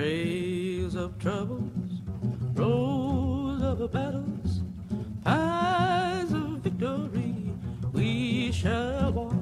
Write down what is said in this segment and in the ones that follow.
trails of troubles, roads of battles, paths of victory, we shall walk.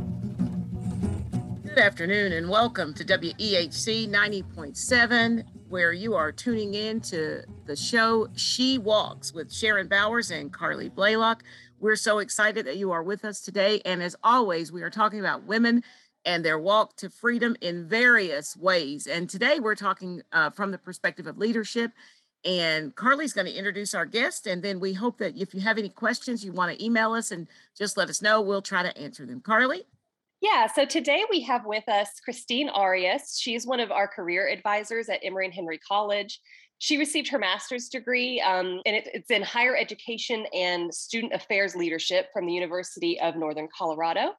Good afternoon and welcome to WEHC 90.7, where you are tuning in to the show She Walks with Sharon Bowers and Carleigh Blaylock. We're so excited that you are with us today. And as always, we are talking about women and their walk to freedom in various ways. And today we're talking uh, from the perspective of leadership. And Carleigh's going to introduce our guest. And then we hope that if you have any questions, you want to email us and just let us know. We'll try to answer them. Carleigh? Yeah, so today we have with us Christine Arias. She's one of our career advisors at Emory and Henry College. She received her master's degree, um, and it, it's in higher education and student affairs leadership from the University of Northern Colorado.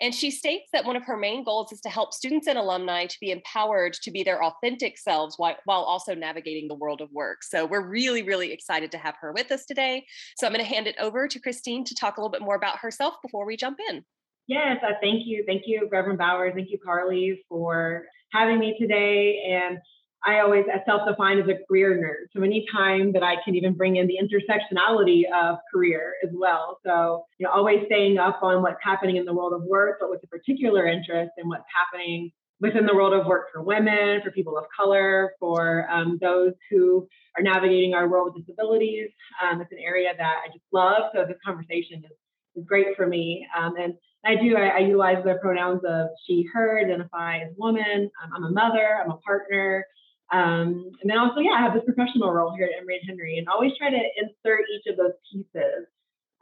And she states that one of her main goals is to help students and alumni to be empowered to be their authentic selves while, while also navigating the world of work. So we're really, really excited to have her with us today. So I'm going to hand it over to Christine to talk a little bit more about herself before we jump in. Yes, uh, thank you. Thank you, Reverend Bowers. Thank you, Carleigh, for having me today. And I always self-define as a career nerd. So anytime that I can even bring in the intersectionality of career as well. So, you know, always staying up on what's happening in the world of work, but with a particular interest in what's happening within the world of work for women, for people of color, for um, those who are navigating our world with disabilities. Um, it's an area that I just love. So this conversation is, is great for me. Um, and I do, I, I, utilize the pronouns of she, her, identify as woman. Um, I'm a mother, I'm a partner, um, and then also, yeah, I have this professional role here at Emory and Henry and always try to insert each of those pieces.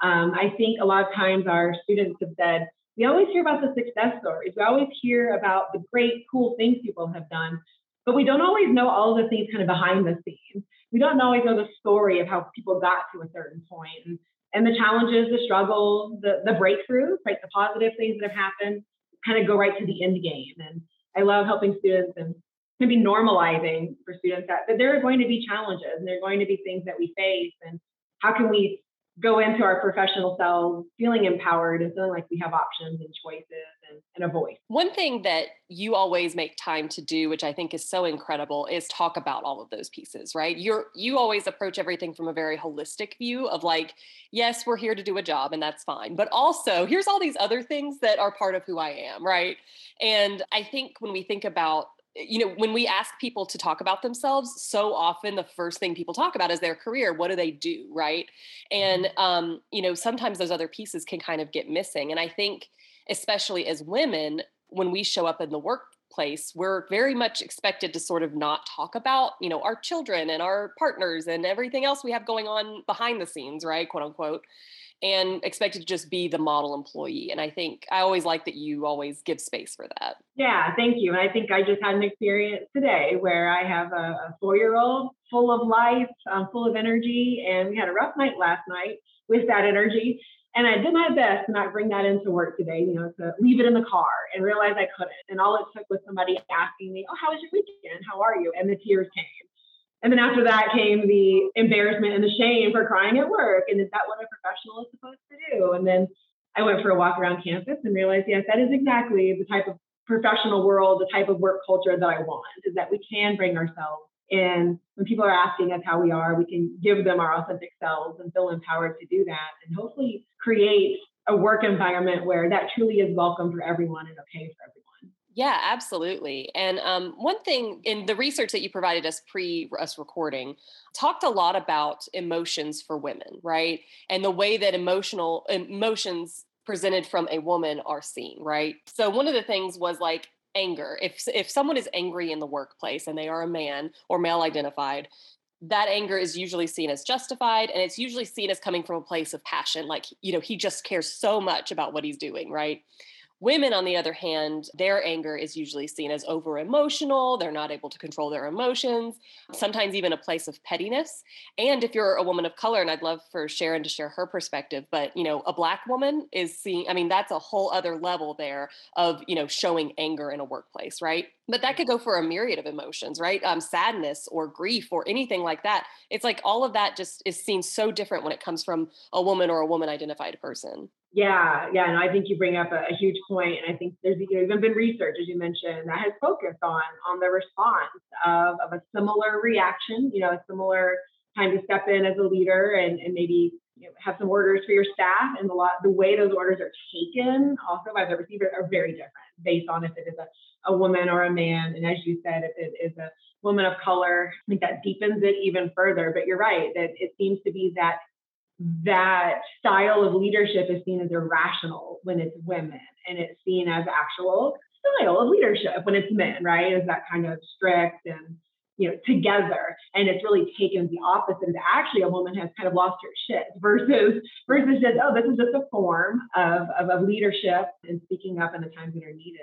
Um, I think a lot of times our students have said, we always hear about the success stories. We always hear about the great, cool things people have done, but we don't always know all the things kind of behind the scenes. We don't always know the story of how people got to a certain point and, and the challenges, the struggles, the, the breakthroughs, right? The positive things that have happened kind of go right to the end game. And I love helping students and can be normalizing for students that, that there are going to be challenges and there are going to be things that we face and how can we go into our professional selves feeling empowered and feeling like we have options and choices and, and, a voice. One thing that you always make time to do, which I think is so incredible, is talk about all of those pieces, right? You're you always approach everything from a very holistic view of like, yes, we're here to do a job and that's fine. But also here's all these other things that are part of who I am, right? And I think when we think about you know, when we ask people to talk about themselves, so often the first thing people talk about is their career. What do they do? Right. And, mm-hmm. um, you know, sometimes those other pieces can kind of get missing. And I think, especially as women, when we show up in the workplace, we're very much expected to sort of not talk about, you know, our children and our partners and everything else we have going on behind the scenes, right? Quote unquote and expected to just be the model employee. And I think I always like that you always give space for that. Yeah, thank you. And I think I just had an experience today where I have a, a four year old full of life, um, full of energy, and we had a rough night last night with that energy. And I did my best to not bring that into work today, you know, to leave it in the car and realize I couldn't. And all it took was somebody asking me, Oh, how was your weekend? How are you? And the tears came. And then after that came the embarrassment and the shame for crying at work. And is that what a professional is supposed to do? And then I went for a walk around campus and realized, yes, that is exactly the type of professional world, the type of work culture that I want, is that we can bring ourselves in. When people are asking us how we are, we can give them our authentic selves and feel empowered to do that and hopefully create a work environment where that truly is welcome for everyone and okay for everyone. Yeah, absolutely. And um, one thing in the research that you provided us pre us recording talked a lot about emotions for women, right? And the way that emotional emotions presented from a woman are seen, right? So one of the things was like anger. If if someone is angry in the workplace and they are a man or male identified, that anger is usually seen as justified and it's usually seen as coming from a place of passion like you know he just cares so much about what he's doing right Women, on the other hand, their anger is usually seen as over emotional. They're not able to control their emotions, sometimes even a place of pettiness. And if you're a woman of color, and I'd love for Sharon to share her perspective, but you know, a black woman is seeing, I mean, that's a whole other level there of, you know, showing anger in a workplace, right? But that could go for a myriad of emotions, right? Um, sadness or grief or anything like that. It's like all of that just is seen so different when it comes from a woman or a woman identified person. Yeah, yeah, and I think you bring up a, a huge point, and I think there's you know, even been research, as you mentioned, that has focused on on the response of, of a similar reaction, you know, a similar time to step in as a leader and, and maybe you know, have some orders for your staff, and the lot the way those orders are taken also by the receiver are very different based on if it is a, a woman or a man, and as you said, if it is a woman of color, I think that deepens it even further. But you're right that it seems to be that that style of leadership is seen as irrational when it's women and it's seen as actual style of leadership when it's men right? Is that kind of strict and you know together and it's really taken the opposite of actually a woman has kind of lost her shit versus versus just oh this is just a form of, of, of leadership and speaking up in the times that are needed.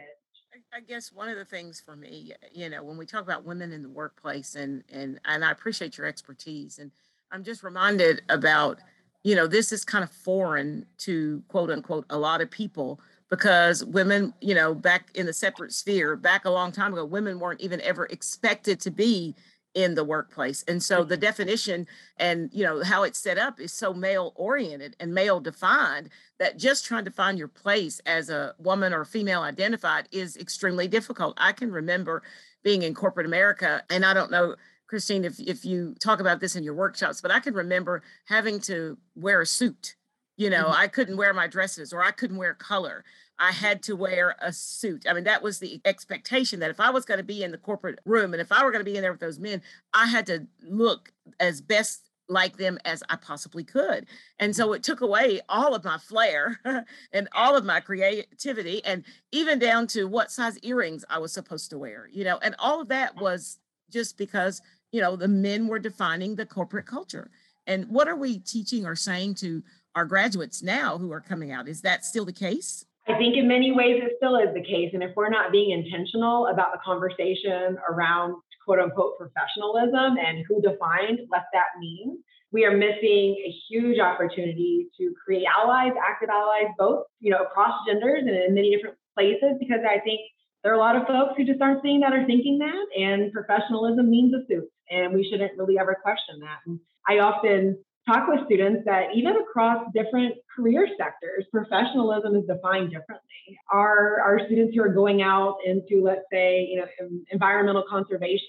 I guess one of the things for me, you know, when we talk about women in the workplace, and and and I appreciate your expertise, and I'm just reminded about you know, this is kind of foreign to quote unquote a lot of people because women, you know, back in the separate sphere, back a long time ago, women weren't even ever expected to be in the workplace. And so the mm-hmm. definition and, you know, how it's set up is so male oriented and male defined that just trying to find your place as a woman or female identified is extremely difficult. I can remember being in corporate America and I don't know Christine, if, if you talk about this in your workshops, but I can remember having to wear a suit. You know, mm-hmm. I couldn't wear my dresses or I couldn't wear color. I had to wear a suit. I mean, that was the expectation that if I was going to be in the corporate room and if I were going to be in there with those men, I had to look as best like them as I possibly could. And so it took away all of my flair and all of my creativity and even down to what size earrings I was supposed to wear, you know, and all of that was just because you know, the men were defining the corporate culture. And what are we teaching or saying to our graduates now who are coming out? Is that still the case? I think in many ways it still is the case. And if we're not being intentional about the conversation around quote unquote professionalism and who defined what that means, we are missing a huge opportunity to create allies, active allies, both, you know, across genders and in many different places, because I think there are a lot of folks who just aren't seeing that or thinking that, and professionalism means a suit, and we shouldn't really ever question that. And I often talk with students that even across different career sectors, professionalism is defined differently. Our, our students who are going out into, let's say, you know, environmental conservation,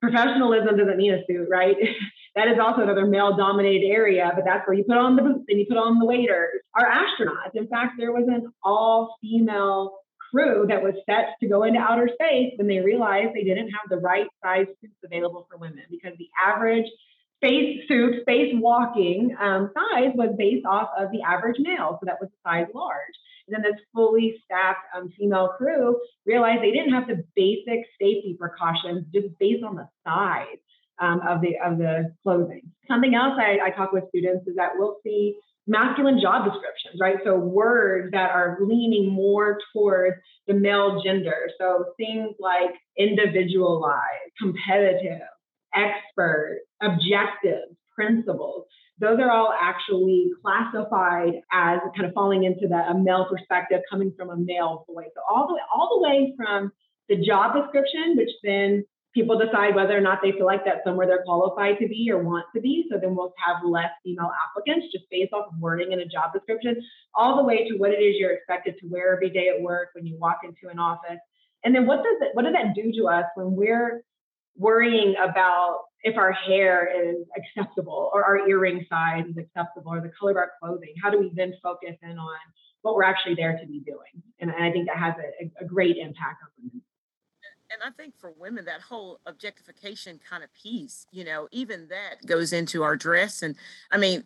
professionalism doesn't mean a suit, right? that is also another male-dominated area, but that's where you put on the boots and you put on the waders. Our astronauts, in fact, there was an all-female crew that was set to go into outer space when they realized they didn't have the right size suits available for women because the average space suit, space walking um, size was based off of the average male. So that was size large. And then this fully staffed um, female crew realized they didn't have the basic safety precautions just based on the size um, of the of the clothing. Something else I, I talk with students is that we'll see masculine job descriptions, right? So words that are leaning more towards the male gender. So things like individualized, competitive, expert, objective, principles. Those are all actually classified as kind of falling into the a male perspective coming from a male voice. So all the all the way from the job description, which then people decide whether or not they feel like that's somewhere they're qualified to be or want to be. So then we'll have less female applicants just based off of wording in a job description, all the way to what it is you're expected to wear every day at work when you walk into an office. And then what does it, what does that do to us when we're worrying about if our hair is acceptable or our earring size is acceptable or the color of our clothing? How do we then focus in on what we're actually there to be doing? And, I think that has a, a great impact on women and I think for women, that whole objectification kind of piece, you know, even that goes into our dress. And I mean,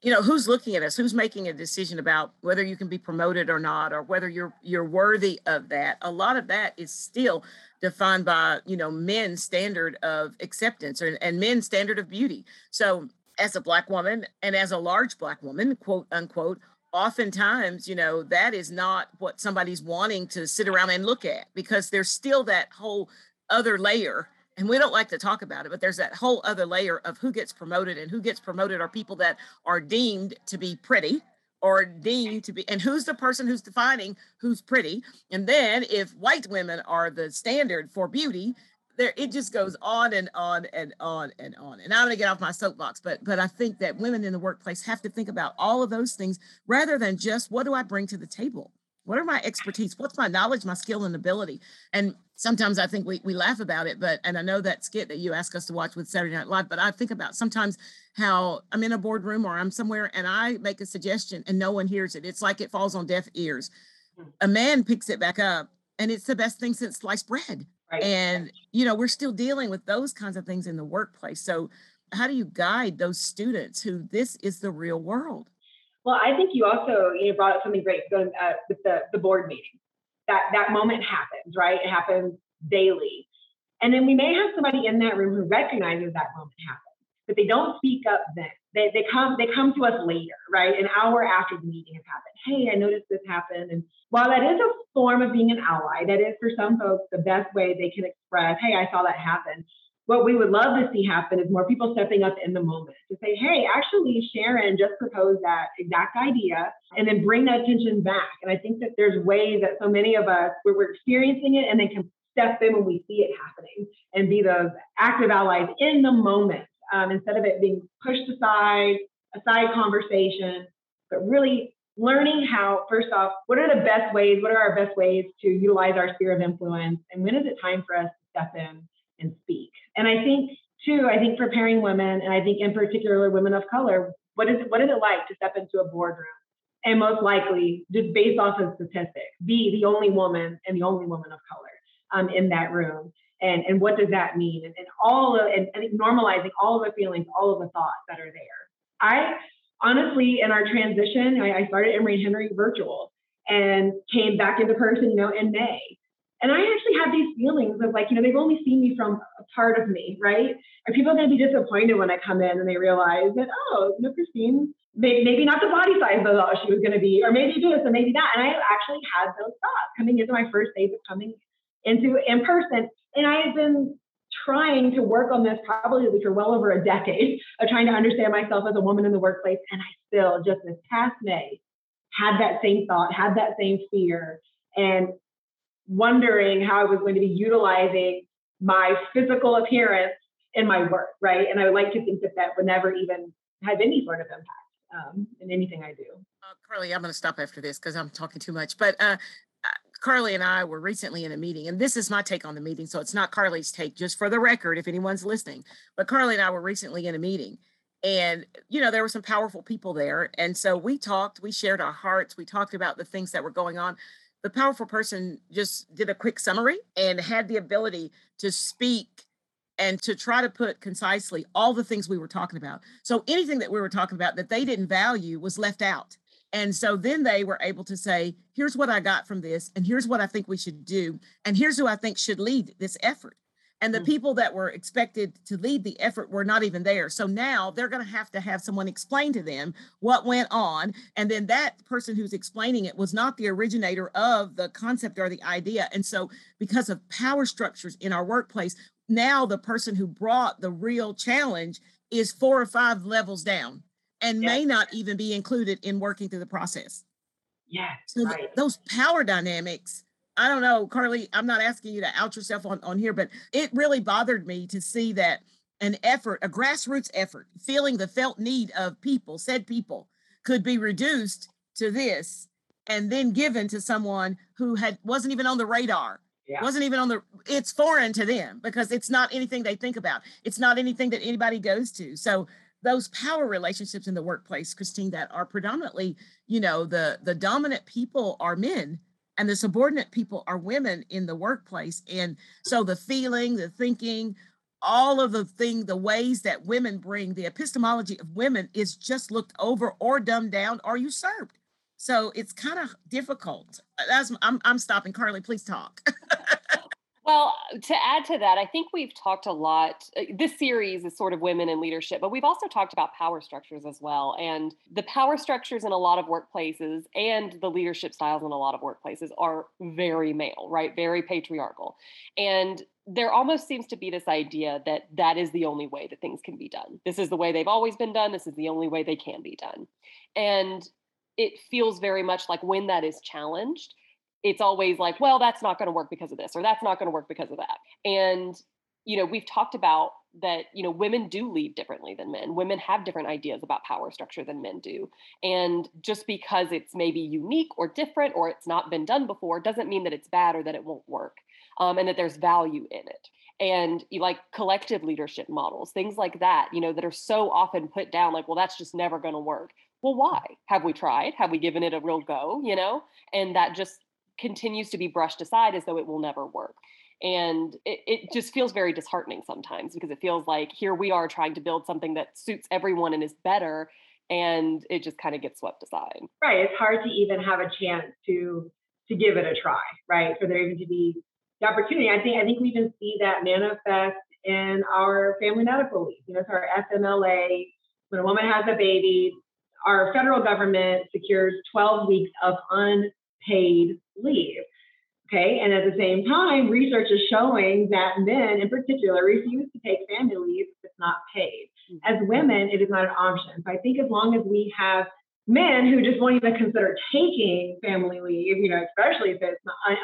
you know, who's looking at us? Who's making a decision about whether you can be promoted or not, or whether you're you're worthy of that? A lot of that is still defined by you know men's standard of acceptance or, and men's standard of beauty. So, as a black woman and as a large black woman, quote unquote, oftentimes, you know, that is not what somebody's wanting to sit around and look at because there's still that whole other layer. And we don't like to talk about it, but there's that whole other layer of who gets promoted and who gets promoted are people that are deemed to be pretty or deemed to be, and who's the person who's defining who's pretty. And then if white women are the standard for beauty, there it just goes on and on and on and on. And i'm going to get off my soapbox but but i think that women in the workplace have to think about all of those things rather than just what do i bring to the table? What are my expertise? What's my knowledge my skill and ability? And sometimes i think we, we laugh about it but and i know that skit that you ask us to watch with saturday night live but i think about sometimes how i'm in a boardroom or i'm somewhere and i make a suggestion and no one hears it. It's like it falls on deaf ears. Hmm. a man picks it back up and it's the best thing since sliced bread Right. And, you know, we're still dealing with those kinds of things in the workplace. So, how do you guide those students who this is the real world? Well, I think you also you know, brought up something great going uh, with the, the board meeting. That that moment happens, right? It happens daily, and then we may have somebody in that room who recognizes that moment happens, but they don't speak up then. They, they come they come to us later, right? An hour after the meeting has happened. Hey, I noticed this happened, and while that is a form of being an ally, that is for some folks the best way they can express, hey, I saw that happen. What we would love to see happen is more people stepping up in the moment to say, hey, actually, Sharon just proposed that exact idea, and then bring that attention back. And I think that there's ways that so many of us, where we're experiencing it and then can step in when we see it happening and be those active allies in the moment um, instead of it being pushed aside, a side conversation, but really learning how, first off, what are the best ways, what are our best ways to utilize our sphere of influence, and when is it time for us to step in and speak? And I think, too, I think preparing women, and I think in particular women of color, what is what is it like to step into a boardroom? And most likely, just based off of statistics, be the only woman and the only woman of color um, in that room. And, and what does that mean? And, and all of, and, and normalizing all of the feelings, all of the thoughts that are there. I honestly, in our transition, I, I started Emory Henry virtual and came back into person, you know, in May. And I actually had these feelings of like, you know, they've only seen me from a part of me, right? Are people going to be disappointed when I come in and they realize that, oh, you know, Christine, maybe, not the body size I thought she was going to be, or maybe this, or maybe that. And I actually had those thoughts coming into my first days of coming into in person. And I had been trying to work on this probably for well over a decade of trying to understand myself as a woman in the workplace. And I still, just this past May, had that same thought, had that same fear, and wondering how I was going to be utilizing my physical appearance in my work, right? And I would like to think that that would never even have any sort of impact um, in anything I do. Uh, Carleigh, I'm going to stop after this because I'm talking too much. But uh, Carleigh and I were recently in a meeting, and this is my take on the meeting. So it's not Carleigh's take, just for the record, if anyone's listening. But Carleigh and I were recently in a meeting, and you know, there were some powerful people there. And so we talked, we shared our hearts, we talked about the things that were going on. The powerful person just did a quick summary and had the ability to speak and to try to put concisely all the things we were talking about. So anything that we were talking about that they didn't value was left out. And so then they were able to say, here's what I got from this, and here's what I think we should do, and here's who I think should lead this effort. And the mm-hmm. people that were expected to lead the effort were not even there. So now they're going to have to have someone explain to them what went on. And then that person who's explaining it was not the originator of the concept or the idea. And so, because of power structures in our workplace, now the person who brought the real challenge is four or five levels down and yes. may not even be included in working through the process. Yeah. So right. th- those power dynamics, I don't know, Carleigh, I'm not asking you to out yourself on, on here, but it really bothered me to see that an effort, a grassroots effort, feeling the felt need of people, said people, could be reduced to this and then given to someone who had wasn't even on the radar yeah. wasn't even on the it's foreign to them because it's not anything they think about it's not anything that anybody goes to so those power relationships in the workplace christine that are predominantly you know the the dominant people are men and the subordinate people are women in the workplace. And so the feeling the thinking all of the thing the ways that women bring the epistemology of women is just looked over or dumbed down or usurped. So it's kind of difficult. That's i'm, I'm stopping. Carleigh please talk Well, to add to that, I think we've talked a lot. Uh, this series is sort of women in leadership, but we've also talked about power structures as well. And the power structures in a lot of workplaces and the leadership styles in a lot of workplaces are very male, right? Very patriarchal. And there almost seems to be this idea that that is the only way that things can be done. This is the way they've always been done. This is the only way they can be done. And it feels very much like when that is challenged, it's always like, well, that's not going to work because of this, or that's not going to work because of that. And you know, we've talked about that you know women do lead differently than men. Women have different ideas about power structure than men do. And just because it's maybe unique or different or it's not been done before doesn't mean that it's bad or that it won't work um, and that there's value in it. And you like collective leadership models things like that you know that are so often put down like well that's just never going to work. Well why? Have we tried? Have we given it a real go you know? And that just continues to be brushed aside as though it will never work. And it, it just feels very disheartening sometimes because it feels like here we are trying to build something that suits everyone and is better and it just kind of gets swept aside. Right it's hard to even have a chance to to give it a try right for there even to be the opportunity. I think i think we even see that manifest in our family medical leave you know so our fmla when a woman has a baby our federal government secures 12 weeks of unpaid leave Okay, and at the same time, research is showing that men in particular refuse to take family leave if it's not paid. Mm-hmm. As women, it is not an option. So I think as long as we have men who just won't even consider taking family leave, you know, especially if it's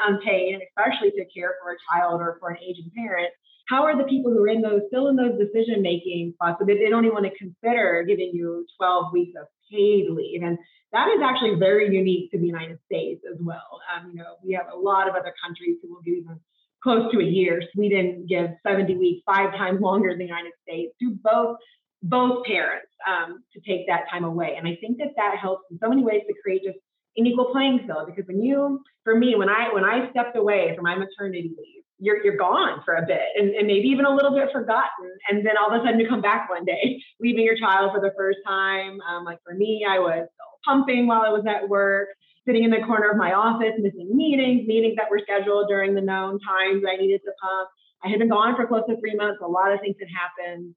unpaid and especially to care for a child or for an aging parent, how are the people who are in those still in those decision making spots so they, they don't even want to consider giving you 12 weeks of paid leave and that is actually very unique to the United States as well. Um, you know, we have a lot of other countries who will give even close to a year. Sweden gives 70 weeks, five times longer than the United States to both both parents um, to take that time away. And I think that that helps in so many ways to create just an equal playing field. Because when you, for me, when I when I stepped away from my maternity leave, you're you're gone for a bit and, and maybe even a little bit forgotten. And then all of a sudden you come back one day, leaving your child for the first time. Um, like for me, I was pumping while I was at work, sitting in the corner of my office, missing meetings, meetings that were scheduled during the known times I needed to pump. I had been gone for close to three months. A lot of things had happened.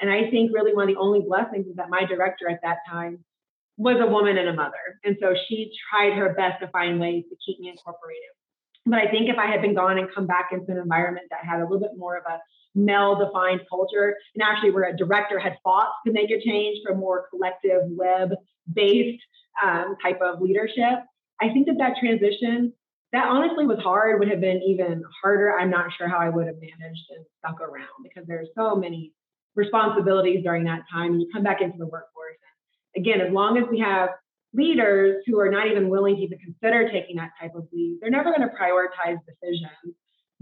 And I think really one of the only blessings is that my director at that time was a woman and a mother. And so she tried her best to find ways to keep me incorporated. But I think if I had been gone and come back into an environment that had a little bit more of a male defined culture, and actually where a director had fought to make a change for more collective web based um, type of leadership. I think that that transition, that honestly was hard, would have been even harder. I'm not sure how I would have managed and stuck around because there's so many responsibilities during that time. And you come back into the workforce. And again, as long as we have leaders who are not even willing to even consider taking that type of lead, they're never going to prioritize decisions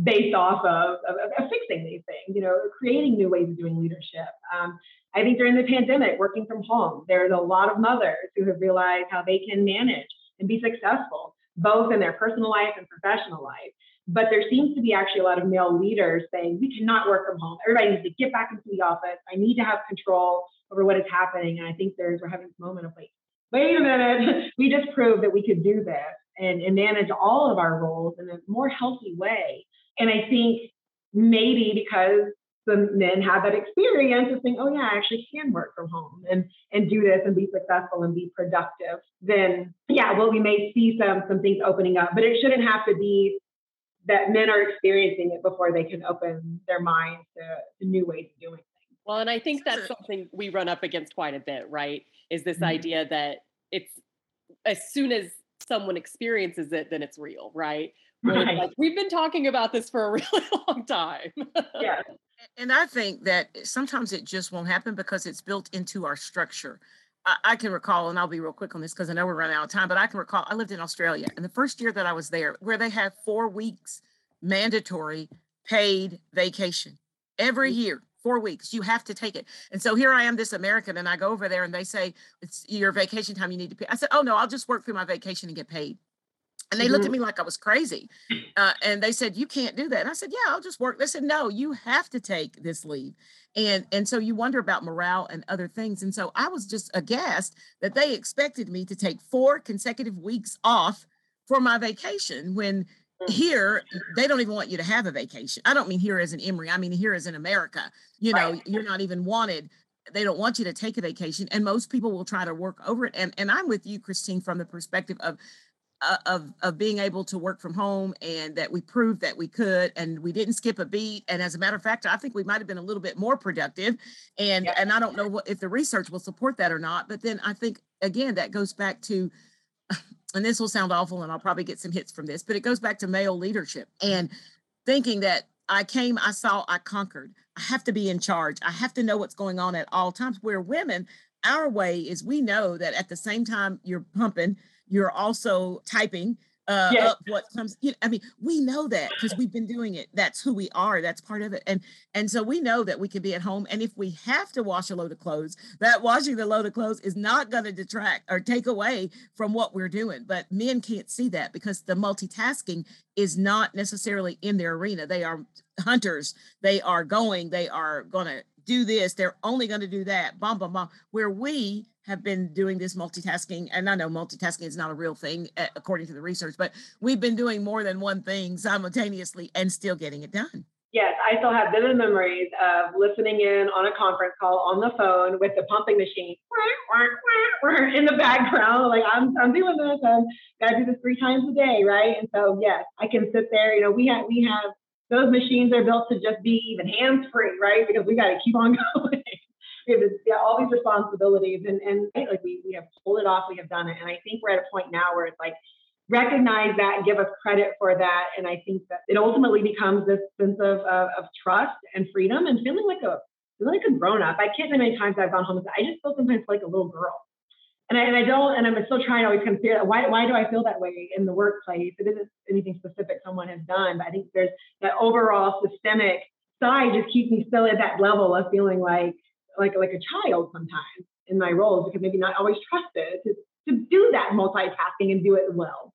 based off of, of, of, fixing these things, you know, creating new ways of doing leadership. Um, I think during the pandemic, working from home, there's a lot of mothers who have realized how they can manage and be successful, both in their personal life and professional life. But there seems to be actually a lot of male leaders saying, we cannot work from home. Everybody needs to get back into the office. I need to have control over what is happening. And I think there's, we're having this moment of like, wait a minute, we just proved that we could do this and, and manage all of our roles in a more healthy way. And I think maybe because the men have that experience of saying, oh yeah, I actually can work from home and and do this and be successful and be productive, then yeah, well, we may see some some things opening up, but it shouldn't have to be that men are experiencing it before they can open their minds to, to new ways of doing things. Well, and I think that's something we run up against quite a bit, right? Is this mm-hmm. idea that it's as soon as someone experiences it, then it's real, right? Right. Like, we've been talking about this for a really long time. yeah. And I think that sometimes it just won't happen because it's built into our structure. I, I can recall, and I'll be real quick on this because I know we're running out of time, but I can recall I lived in Australia, and the first year that I was there, where they have four weeks mandatory paid vacation every mm. year four weeks. You have to take it. And so here I am, this American, and I go over there and they say, it's your vacation time. You need to pay. I said, oh no, I'll just work through my vacation and get paid. And they looked at mm-hmm. me like I was crazy. Uh, and they said, You can't do that. And I said, Yeah, I'll just work. They said, No, you have to take this leave. And and so you wonder about morale and other things. And so I was just aghast that they expected me to take four consecutive weeks off for my vacation when. Here they don't even want you to have a vacation. I don't mean here as an Emory, I mean here as in America. You know, right. you're not even wanted they don't want you to take a vacation and most people will try to work over it and and I'm with you Christine from the perspective of uh, of of being able to work from home and that we proved that we could and we didn't skip a beat and as a matter of fact i think we might have been a little bit more productive and and i don't know what if the research will support that or not but then i think again that goes back to and this will sound awful and i'll probably get some hits from this but it goes back to male leadership and thinking that I came, I saw, I conquered. I have to be in charge. I have to know what's going on at all times. Where women, our way is we know that at the same time you're pumping, you're also typing uh, yes. up what comes. You know, I mean, we know that because we've been doing it. That's who we are. That's part of it. And and so we know that we can be at home. And if we have to wash a load of clothes, that washing the load of clothes is not going to detract or take away from what we're doing. But men can't see that because the multitasking is not necessarily in their arena. They are hunters. They are going. They are going to do this. They're only going to do that. Bum bum bum. Where we have been doing this multitasking and i know multitasking is not a real thing according to the research but we've been doing more than one thing simultaneously and still getting it done. Yes i still have vivid memories of listening in on a conference call on the phone with the pumping machine in the background like i'm, I'm doing this i'm gotta do this three times a day right? And so yes i can sit there you know we have we have those machines are built to just be even hands free right? Because we got to keep on going we have this, yeah, all these responsibilities and, and like we, we have pulled it off, we have done it. And I think we're at a point now where it's like, recognize that and give us credit for that. And I think that it ultimately becomes this sense of, of, of trust and freedom and feeling like a, feeling like a grown up. I can't say many times I've gone home and said, I just feel sometimes like a little girl. And I, and I don't, and I'm still trying to always consider why, why do I feel that way in the workplace? It isn't anything specific someone has done, but I think there's that overall systemic side just keeps me still at that level of feeling like like like a child sometimes in my roles because maybe not always trusted to, to do that multitasking and do it well.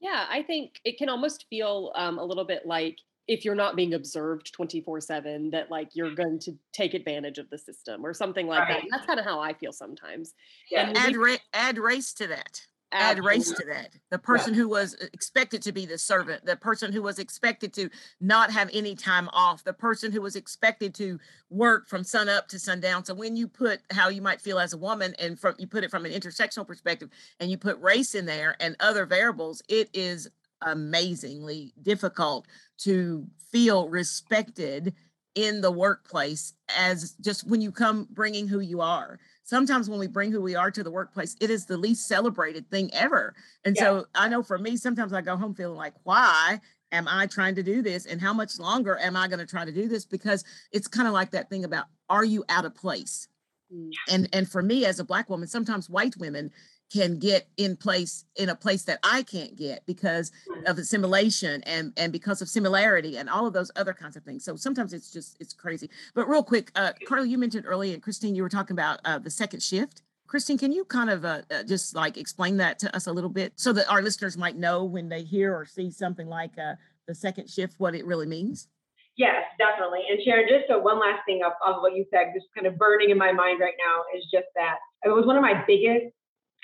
Yeah, I think it can almost feel um, a little bit like if you're not being observed 24 7 that like you're going to take advantage of the system or something like right. that that's kind of how i feel sometimes yeah. and add, ra- add race to that add race to that. The person yeah. who was uh, expected to be the servant, the person who was expected to not have any time off, the person who was expected to work from sun up to sundown. So when you put how you might feel as a woman and from you put it from an intersectional perspective and you put race in there and other variables, it is amazingly difficult to feel respected in the workplace as just when you come bringing who you are sometimes when we bring who we are to the workplace, it is the least celebrated thing ever. And yeah. so I know for me, sometimes I go home feeling like, why am I trying to do this? And how much longer am I going to try to do this? Because it's kind of like that thing about, are you out of place? Mm. And and for me as a black woman, sometimes white women can get in place in a place that I can't get because of assimilation and and because of similarity and all of those other kinds of things. So sometimes it's just it's crazy. But real quick, uh, Carleigh, you mentioned earlier, and Christine, you were talking about uh, the second shift. Christine, can you kind of uh, uh, just like explain that to us a little bit so that our listeners might know when they hear or see something like uh, the second shift what it really means? Yes, definitely. And Sharon, just so one last thing of, of what you said, just kind of burning in my mind right now is just that it was one of my biggest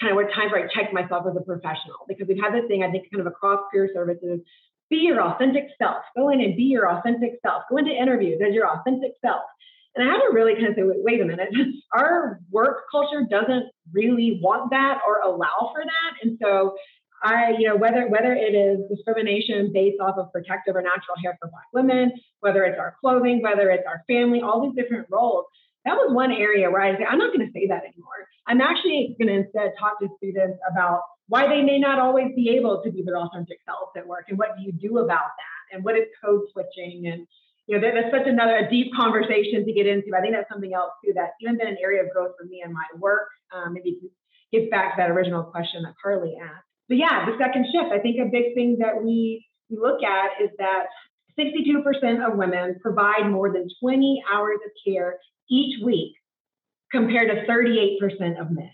kind of what times where I checked myself as a professional because we've had this thing, I think, kind of across career services be your authentic self. Go in and be your authentic self. Go into interviews as your authentic self. And I had to really kind of say, wait, wait a minute, our work culture doesn't really want that or allow for that. And so I, you know, whether whether it is discrimination based off of protective or natural hair for Black women, whether it's our clothing, whether it's our family, all these different roles, that was one area where I say, I'm not going to say that anymore. I'm actually going to instead talk to students about why they may not always be able to be their authentic selves at work and what do you do about that and what is code switching and you know that's such another a deep conversation to get into. I think that's something else too that's even been an area of growth for me in my work. Um, maybe gets back to that original question that Carleigh asked. But yeah, the second shift. I think a big thing that we look at is that 62% of women provide more than 20 hours of care each week compared to 38% of men.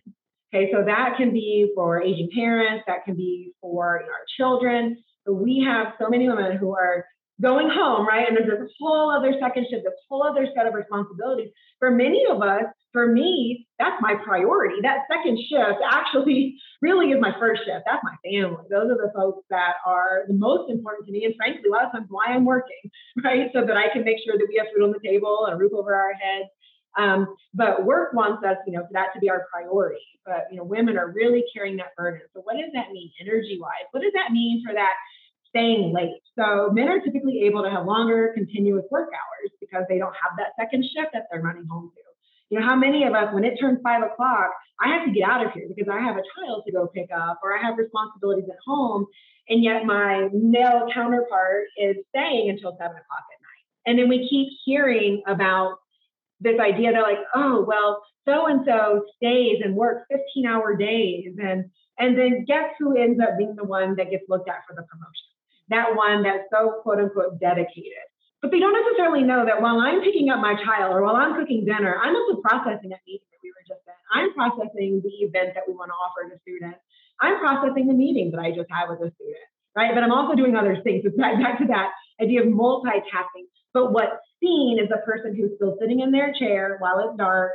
Okay, so that can be for aging parents, that can be for our children. But we have so many women who are going home, right? And there's this whole other second shift, this whole other set of responsibilities. For many of us, for me, that's my priority. That second shift actually really is my first shift. That's my family. Those are the folks that are the most important to me. And frankly, a lot of times why I'm working, right? So that I can make sure that we have food on the table and a roof over our heads um, but work wants us, you know, for that to be our priority. But you know, women are really carrying that burden. So what does that mean energy-wise? What does that mean for that staying late? So men are typically able to have longer continuous work hours because they don't have that second shift that they're running home to. You know, how many of us, when it turns five o'clock, I have to get out of here because I have a child to go pick up or I have responsibilities at home. And yet my male counterpart is staying until seven o'clock at night And then we keep hearing about this idea they're like, oh, well, so and so stays and works 15 hour days. And and then guess who ends up being the one that gets looked at for the promotion? That one that's so quote unquote dedicated. But they don't necessarily know that while I'm picking up my child or while I'm cooking dinner, I'm also processing that meeting that we were just in. I'm processing the event that we want to offer the student. I'm processing the meeting that I just had with a student, right? But I'm also doing other things. it's back, back to that idea of multitasking. But what's seen is a person who's still sitting in their chair while it's dark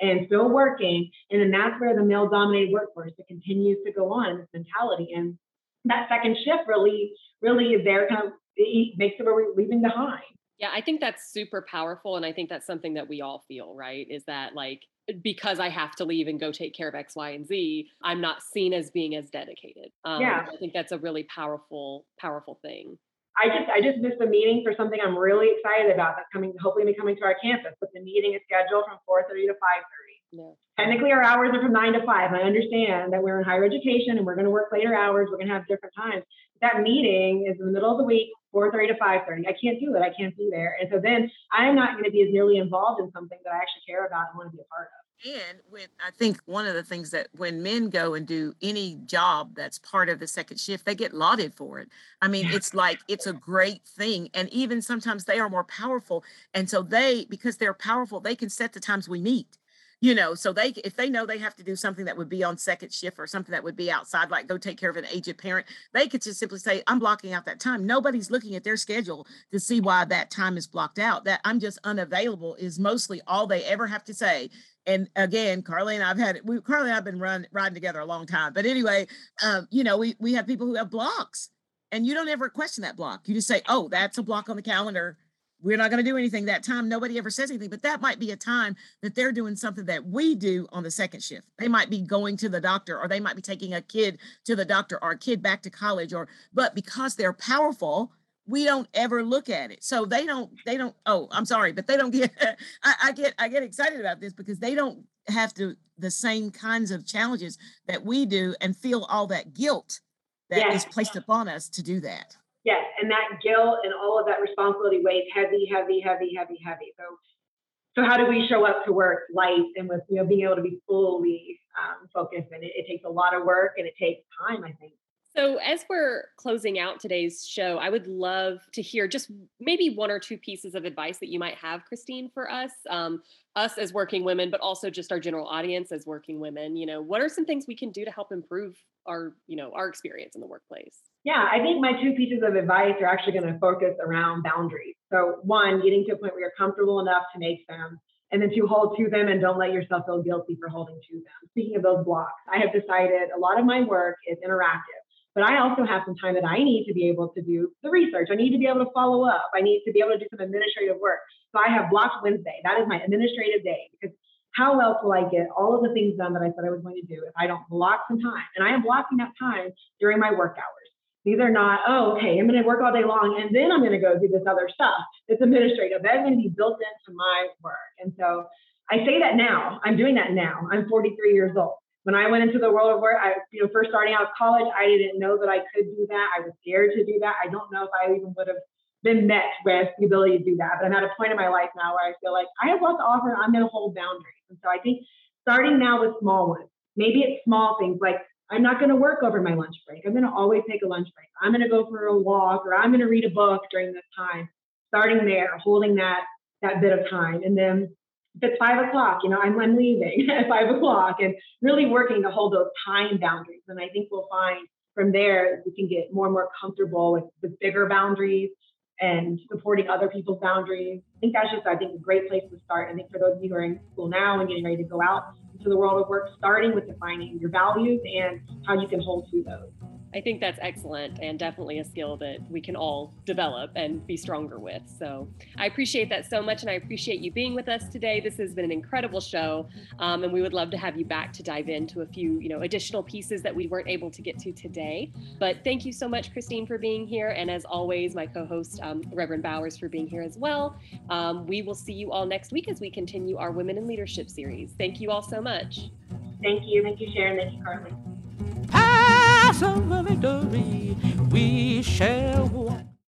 and still working. And then that's where the male dominated workforce that continues to go on this mentality. And that second shift really, really is there kind of it makes it where we're leaving behind. Yeah, I think that's super powerful. And I think that's something that we all feel, right? Is that like because I have to leave and go take care of X, Y, and Z, I'm not seen as being as dedicated. Um, yeah. I think that's a really powerful, powerful thing. I just I just missed a meeting for something I'm really excited about that's coming hopefully be coming to our campus. But the meeting is scheduled from 4:30 to 5:30. Yeah. Technically, our hours are from nine to five. I understand that we're in higher education and we're going to work later hours. We're going to have different times. That meeting is in the middle of the week, 4:30 to 5:30. I can't do it. I can't be there. And so then I'm not going to be as nearly involved in something that I actually care about and want to be a part of. And when I think one of the things that when men go and do any job that's part of the second shift, they get lauded for it. I mean, it's like it's a great thing. And even sometimes they are more powerful. And so they, because they're powerful, they can set the times we meet you know so they if they know they have to do something that would be on second shift or something that would be outside like go take care of an aged parent they could just simply say i'm blocking out that time nobody's looking at their schedule to see why that time is blocked out that i'm just unavailable is mostly all they ever have to say and again, Carleigh and I've had we Carleigh and I've been run riding together a long time. But anyway, um, you know, we we have people who have blocks, and you don't ever question that block. You just say, "Oh, that's a block on the calendar. We're not going to do anything that time." Nobody ever says anything, but that might be a time that they're doing something that we do on the second shift. They might be going to the doctor, or they might be taking a kid to the doctor, or a kid back to college, or but because they're powerful we don't ever look at it. So they don't they don't oh i'm sorry but they don't get I, I, get i get excited about this because they don't have to the same kinds of challenges that we do and feel all that guilt that yes. is placed upon us to do that. Yes and that guilt and all of that responsibility weighs heavy heavy heavy heavy heavy. So so how do we show up to work light and with you know being able to be fully um, focused? And it, it takes a lot of work and it takes time i think so, as we're closing out today's show, I would love to hear just maybe one or two pieces of advice that you might have, Christine, for us, um, us as working women, but also just our general audience as working women. You know, what are some things we can do to help improve our, you know, our experience in the workplace? Yeah, I think my two pieces of advice are actually going to focus around boundaries. So, one, getting to a point where you're comfortable enough to make them, and then to hold to them and don't let yourself feel guilty for holding to them. Speaking of those blocks, I have decided a lot of my work is interactive. But I also have some time that I need to be able to do the research. I need to be able to follow up. I need to be able to do some administrative work. So I have blocked Wednesday. That is my administrative day because how else will I get all of the things done that I said I was going to do if I don't block some time? And I am blocking that time during my work hours. These are not, oh, okay, I'm going to work all day long and then I'm going to go do this other stuff. It's administrative. That's going to be built into my work. And so I say that now. I'm doing that now. I'm 43 years old when I went into the world of work, I, you know, first starting out of college, I didn't know that I could do that. I was scared to do that. I don't know if I even would have been met with the ability to do that. But I'm at a point in my life now where I feel like I have lots to offer. and I'm going to hold boundaries. And so I think starting now with small ones, maybe it's small things like I'm not going to work over my lunch break. I'm going to always take a lunch break. I'm going to go for a walk or I'm going to read a book during this time. Starting there, holding that that bit of time, and then if it's five o'clock, you know, I'm, I'm leaving at five o'clock and really working to hold those time boundaries. And I think we'll find from there we can get more and more comfortable with, with bigger boundaries and supporting other people's boundaries. I think that's just, I think, a great place to start. I think for those of you who are in school now and getting ready to go out into the world of work, starting with defining your values and how you can hold to those. I think that's excellent and definitely a skill that we can all develop and be stronger with. So I appreciate that so much and I appreciate you being with us today. This has been an incredible show um, and we would love to have you back to dive into a few, you know, additional pieces that we weren't able to get to today. But thank you so much, Christine, for being here. And as always, my co-host, um, Reverend Bowers, for being here as well. Um, we will see you all next week as we continue our Women in Leadership series. Thank you all so much. Thank you. Thank you, Sharon. Thank you, Carleigh of victory we shall walk.